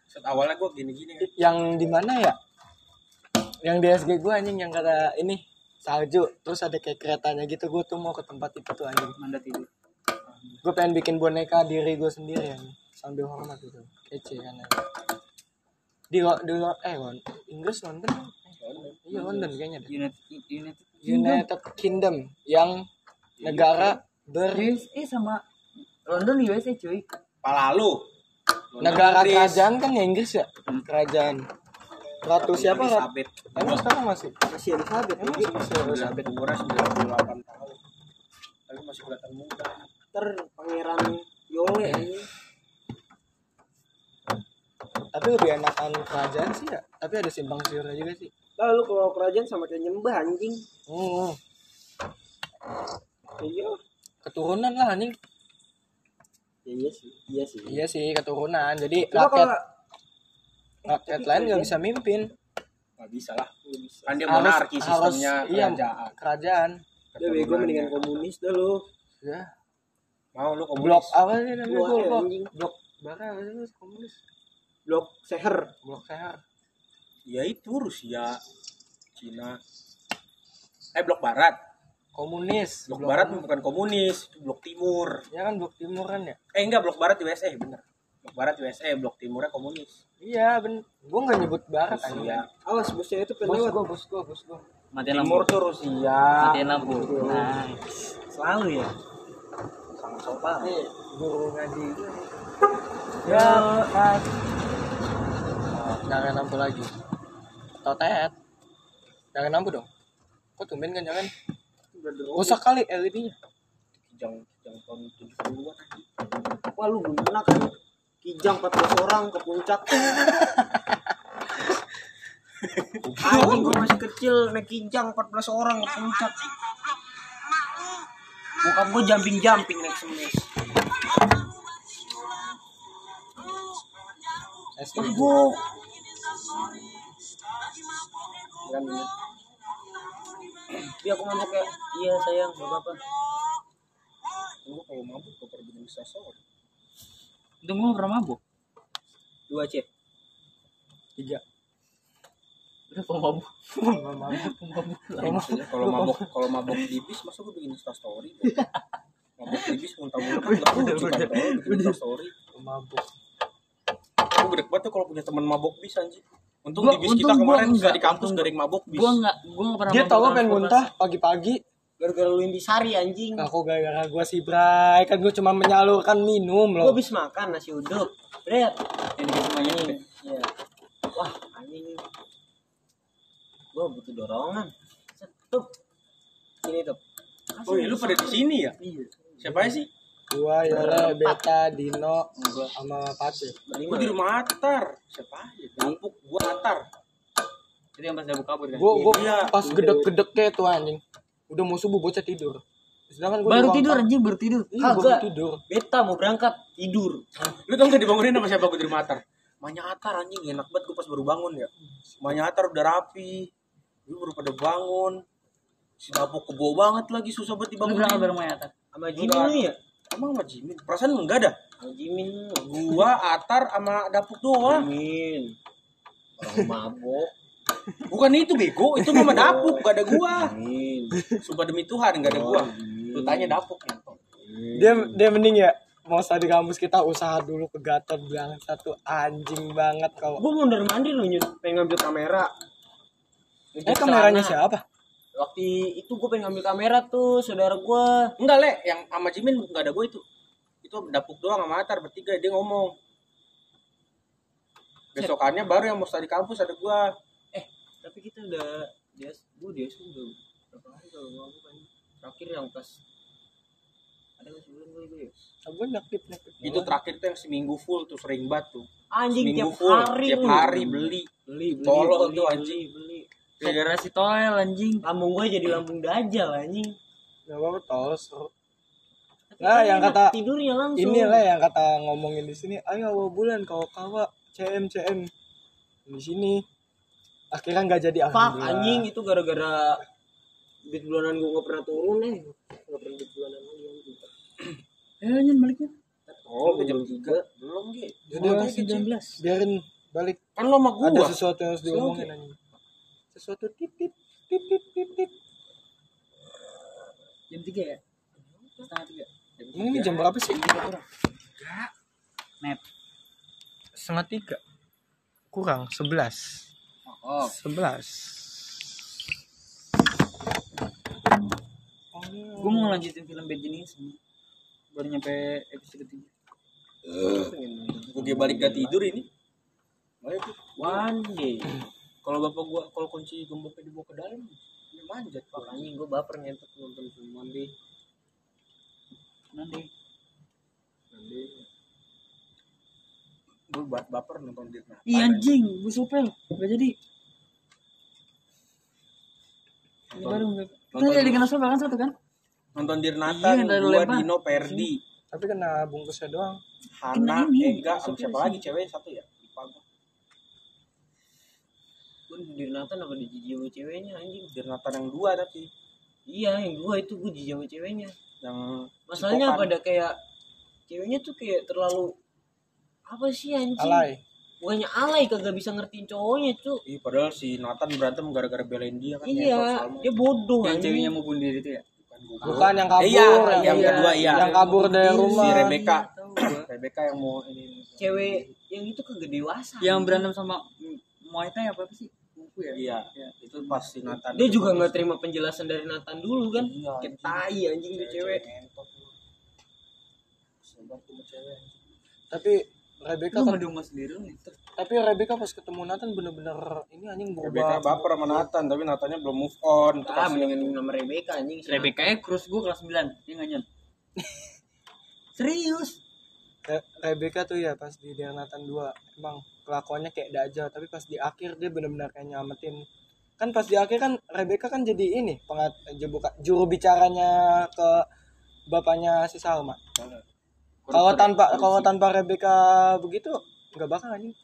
Set awalnya gue gini-gini kan. Yang di mana ya? Yang di SG gue anjing yang kata ini salju. Terus ada kayak keretanya gitu gue tuh mau ke tempat itu tuh anjing. Mandat itu. Gue pengen bikin boneka diri gue sendiri anjing. Sambil hormat gitu. Kece kan anjing. di lo di lo eh Lon- Inggris London? Iya London kayaknya deh. United United United Kingdom yang negara ber USA sama London USA cuy. Palalu. negara kerajaan kan ya Inggris ya? Kerajaan ratu siapa Elizabeth. emang sekarang masih Masih Elizabeth. emang anjing. masih Elizabeth Umurnya 98 tahun. Tapi masih kelihatan muda. Ntar pangeran Yole anjing. tapi lebih enakan kerajaan sih ya tapi ada simpang siurnya juga sih Lalu kalau kerajaan sama kayak nyembah anjing. hmm. Iya. keturunan lah anjing Ya, iya sih. Iya sih. iya sih keturunan jadi Cuma rakyat kalau rakyat lain nggak bisa mimpin Gak bisa lah. Kan dia Harus- monarki harus- sistemnya iya, kerajaan. kerajaan udah bego mendingan komunis dah lu. ya Mau lu komunis. blok apa sih namanya anjing. blok bara apa sih komunis Blok seher. blok seher Ya itu Rusia, Cina. Eh blok barat. komunis Blok barat bukan komunis, blok timur. ya kan blok timur kan ya Eh enggak blok barat USA bener. Blok barat USA, blok timurnya komunis. iya ben gua nggak nyebut barat anjing Rusia. Awas bosnya itu bos penlewat. gua bos gua bos matiin Timur lampu tuh Rusia. matiin lampu nah Selalu ya. Sangat sopan. nih guru ngaji ya mas oh, jangan lampu lagi totet jangan lampu dong kok tumben kan jangan rusak kali LED nya Kijang kijang tahun 70-an aja. Wah lu bener kan. Kijang 14 orang ke puncak. Anjing gua masih kecil naik kijang 14 orang ke puncak. Bokap gua jumping-jumping naik semis. SD Gua Kan aku ngomong kayak iya sayang gak apa-apa. Lu kalau mabuk gak pernah bikin instastory. Itu nggak pernah mabuk Dua C. tiga berapa mabuk Maksudnya kalau mabuk kalau mabuk di bis masa gue bikin instastory. mabuk di bis muntah-muntah udah lucu kan kalau bikin instastory. mabuk Gue gede banget tuh kalau punya teman mabuk bis anjing. Untung Gua- di bis kita kemarin enggak. di kampus gak ada yang mabuk bis. gua nggak gua nggak pernah dia lo pengen transportasi. muntah pagi-pagi Gara-gara lu Indisari anjing. aku gara-gara gua sih Bray kan gua cuma menyalurkan minum Gua loh habis makan nasi uduk. Bret. dikasih semuanya Anjing. Iya. Wah, anjing. Gua butuh dorongan. Set, tuh ini tuh Oh iya lu pada di sini ya? Iya. Siapa aja sih? Gua, Yole, Beta, Dino, sama Pace. Gue di rumah Atar. Siapa aja? Dapuk gua Atar. Itu yang pas dabuk kabur kan. Gua, gua Iya. pas gedek-gedek kayak tuh anjing. Udah mau subuh bocah tidur. Sedangkan gua Baru tidur anjing, baru tidur. Iya, baru Kagak. tidur. beta mau berangkat tidur Lu tau gak dibangunin sama siapa gue di rumah Atar? Manya Atar anjing enak banget gue pas baru bangun ya. Manya Atar udah rapi. Gue baru pada bangun. Si Dapuk kebo banget lagi susah banget Lu berangkat dibangunin. bareng sama Atar. sama Jimin lu ya Emang sama Jimin? Perasaan enggak dah. sama Jimin Gua Atar sama Dapuk doang. Jimin orang mabok Bukan itu bego, itu mama Dapuk, gak ada gua. Sumpah demi Tuhan gak ada gua. Lu tanya Dapuk. Dia dia mending ya mau di kampus kita usaha dulu ke Gatot bilang satu anjing banget kalau gue mondar mandir loh nyun pengen ngambil kamera. Eh kameranya siapa? Waktu itu gue pengen ngambil kamera tuh saudara gue Enggak, Le, yang sama Jimin enggak ada gua itu. Itu Dapuk doang sama Atar bertiga. Dia ngomong. Besokannya baru yang mau di kampus ada gua. Tapi kita udah dia gue dia udah berapa hari kalau gue kan terakhir yang pas ada nggak sebulan gue itu ya? Gue nyakit nyakit Itu terakhir tuh yang seminggu full tuh sering banget tuh. anjing Seminggu tiap full, hari tiap hari beli. beli beli Tolol beli, tuh, beli, anjing. beli Gara-gara si Toel anjing. lambung gue jadi lambung dajal anjing. Nggak apa-apa tol Tapi Nah, yang kata- tidurnya langsung. ini lah yang kata ngomongin di sini ayo awal bulan kau kawa CM CM di sini akhirnya nggak jadi alhamdulillah. anjing itu gara-gara duit bulanan gue nggak pernah turun eh nggak pernah duit bulanan lagi anjing Eh, anjing baliknya. oh Belum jam belum 3. Belum, Ge. Jadi Oh, masih 19. biarin balik Kan lo sama gua. ada sesuatu yang harus diomongin anjing sesuatu tip tip tip tip tip tip Jam 3 ya? Setengah 3. ini jam berapa sih Net. setengah tiga kurang sebelas Oh, sebelas gue mau lanjutin film Bad Genius nih. Baru nyampe episode 3. Gua kayak balik gak tidur ini. One day Kalau bapak gua kalau kunci gemboknya dibawa ke dalam, dia manjat pak. anjing gue baper ngentot nonton film one day Nanti. Gue buat baper nonton Dirna. Iya anjing, gue supel. Gak jadi. Ini baru. Kita nonton- jadi kena kan satu kan? Nonton Dirnatan, Iya, lempar. Dino Perdi, tapi kena bungkusnya doang Hana, Ega, sama siapa lagi cewek satu ya? Lupa gua. gue di Nathan apa di jijik sama ceweknya anjing Dirnatan yang dua tapi iya yang dua itu gue jijik sama ceweknya yang masalahnya Cipokan. pada kayak ceweknya tuh kayak terlalu apa sih anjing alay bukannya alay kagak bisa ngertiin cowoknya cuy Ih, padahal si Nathan berantem gara-gara belain dia kan. iya dia bodoh Yang ceweknya mau bunuh diri itu ya? Bukan bukan yang kabur Eh, iya, yang, yang kedua iya. yang kabur dari rumah Si Rebecca. Gua. Rebecca yang mau ini. cewek yang itu kagak dewasa Yang berantem sama Muay Thai apa apa sih? Kungfu ya? Iya, Iya. itu pas si Nathan. dia juga nggak terima penjelasan dari Nathan dulu kan Iya, kayak anjing. tai anjing tuh cewek tapi Rebecca Lu kan, ngedumel sendiri lu nih. tapi Rebecca pas ketemu Nathan bener-bener ini anjing Rebecca berubah baper sama Nathan, tapi Nathannya belum move on. Ah mendingan nama Rebecca anjing si Rebecca nya cruise gue kelas 9. Dia nggak nyen. Serius? Re- Rebecca tuh ya pas di Dear Nathan 2 emang kelakuannya kayak dajal tapi pas di akhir dia bener-bener kayak nyamatin kan pas di akhir kan Rebecca kan jadi ini pengat jebuka juru bicaranya ke bapaknya si Salma kalau tanpa kalau tanpa Rebecca begitu nggak bakal anjing.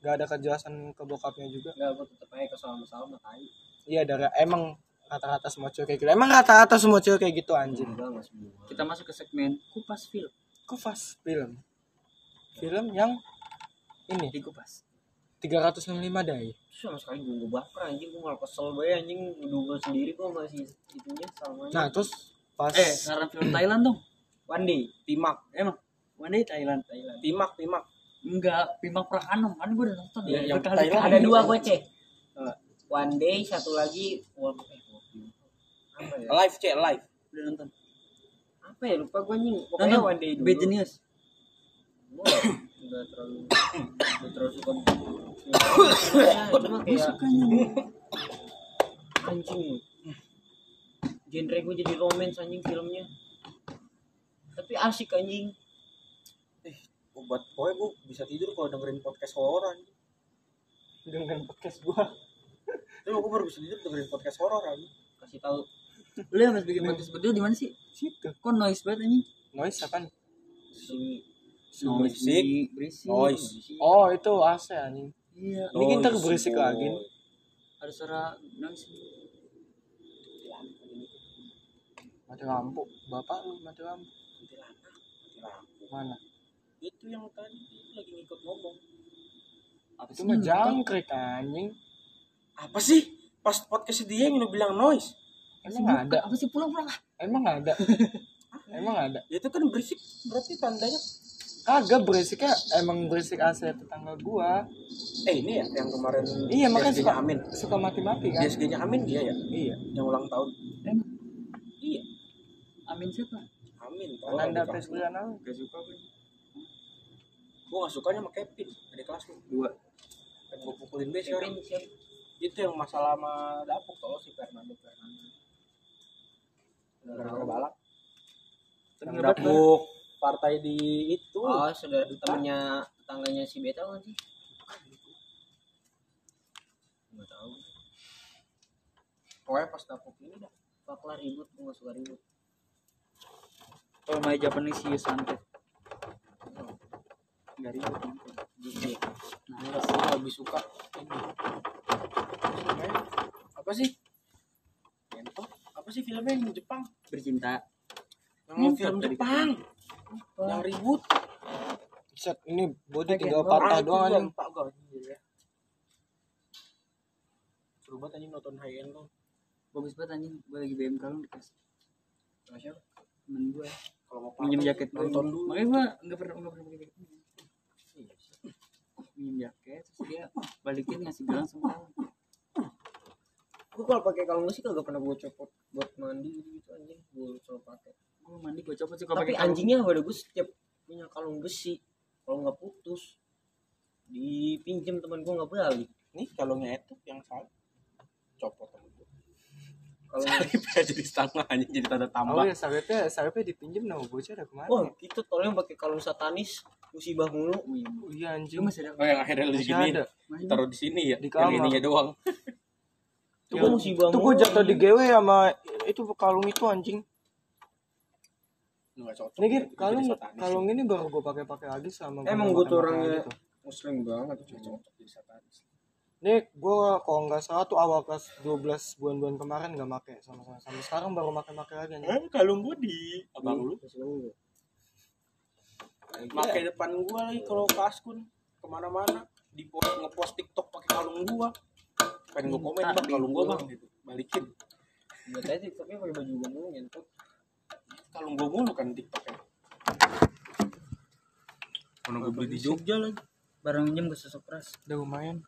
Nggak ada kejelasan ke bokapnya juga. Enggak, gue tetep aja kesal sama tai. iya dari emang rata-rata semua cewek kayak gitu. Emang rata-rata semua cewek kayak gitu anjing. Enggak. Kita masuk ke segmen kupas film. kupas film. Film yang ini. Dikupas. 365 day sama sekali gue gue baper anjing. Gue malah kesel banget anjing. Gue sendiri kok masih itunya sama nah terus pas Eh, saran film Thailand dong. One day Timak, Emang One Day Thailand. Thailand. Timak, Timak. Enggak, Pimak Prakanom kan gue udah nonton Iya, yang berkali-kali. Thailand. ada dua gue cek. One day satu lagi eh, apa ya? Live, cek, live. Udah nonton. apa ya? Lupa gue anjing. Pokoknya Nonton. One day dulu. Bad Genius. gue nggak terlalu nggak terlalu suka. Cuma kayak nih. anjing. Genre gue jadi romance anjing filmnya tapi asik anjing Buat pokoknya gue bisa tidur kalau dengerin podcast horor anjing. dengan podcast gua Tapi gue baru bisa tidur dengerin podcast horor anjing. kasih tahu Lu yang habis bikin podcast berdua di mana sih? situ Kok noise banget anjing? noise apa si Berisik. berisik. Noise. oh itu AC anjing Iya. ini kita Noise, berisik lagi Ada suara noise. mati lampu bapak lu mati lampu lampu. mana Itu yang tadi itu lagi ngikut ngomong. Apa itu mah jangkrik anjing Apa sih? Pas podcast dia yang lu bilang noise. emang nggak ada Apa sih pulang-pulang ah? emang nggak ada emang nggak ada Ya itu kan berisik berarti tandanya. kagak berisiknya emang berisik AC tetangga gua Eh ini ya yang kemarin iya makanya suka Amin. suka mati-mati kan DSG-nya Amin dia ya iya yang ulang tahun. Emang? Iya. Amin siapa? Amin. Ananda. Febriana Gak suka gue. Gue gak sukanya sama Kevin Adik kelas lu. Dua. Kan gue pukulin dia sekarang. Itu yang masalah sama dapuk tau si Fernando Fernando. Gara-gara balap. Yang dapuk partai di itu. oh saudara temannya tetangganya si Beta kan sih nggak tahu Pokoknya pas dapuk ini dah. lah ribut gue nggak suka ribut Kalau my Japanese you santet. Gak ribet nanti. Jijik. Enggak, gue lebih suka ini. Apa sih namanya? Apa sih? Apa filmnya yang Jepang? Bercinta. Yang Gento film. Jepang. Yang ribut. set ini body tinggal gua- patah Ah, doang yang anjing Pak anjing ya. Seru banget anjing nonton high end tuh. Bagus banget anjing. Gue lagi BM kalung dikasih. Sama siapa? Temen gue. Kalau mau Minjem jaket nonton dulu. Makanya gue gak pernah gak pernah pakai jaket. Minjem jaket. Terus dia balikin ngasih gelang sama gue kalau pakai kalung sih kagak pernah gue copot buat mandi gitu, anjing gue selalu pakai Gue mandi gue copot sih kalau tapi anjingnya pada gue setiap punya kalung besi kalau nggak putus dipinjem teman gue nggak balik Nih kalungnya itu yang salah. Copot temen. Kalau jadi setengah anjing jadi tanda oh tambah. ya saripnya saripnya dipinjem nama bocah ada ke mana wah itu tolong pakai kalung satanis musibah mulu Wih, oh, iya anjing masih ada Oh yang akhirnya lu gini taruh di sini ya. Di yang kamar. ininya doang. itu gue musibah itu gue jatuh di. GW sama itu kalung itu anjing cocok. ini Jadi kalung satanis. kalung ini baru gue pakai pakai lagi sama gua emang gue tuh orangnya gitu. muslim banget cocok jadi satanis. Nih, gue kalau nggak salah tuh awal kelas 12 bulan-bulan kemarin nggak make sama sama sampai sekarang baru make-make lagi nih. Eh, kalung gue di abang lu. Muslim. Pakai depan gua lagi kalau ke Askun ke mana-mana di post ngepost TikTok pakai kalung gua. Pengen gua komen bang kalung gua bang gitu. Balikin. Nggak tahu tiktoknya pakai baju gue mulu nyentuh Kalung gua mulu kan TikToknya. Mana gua beli di Jogja lagi. barang minjem gue sesok keras. Udah lumayan.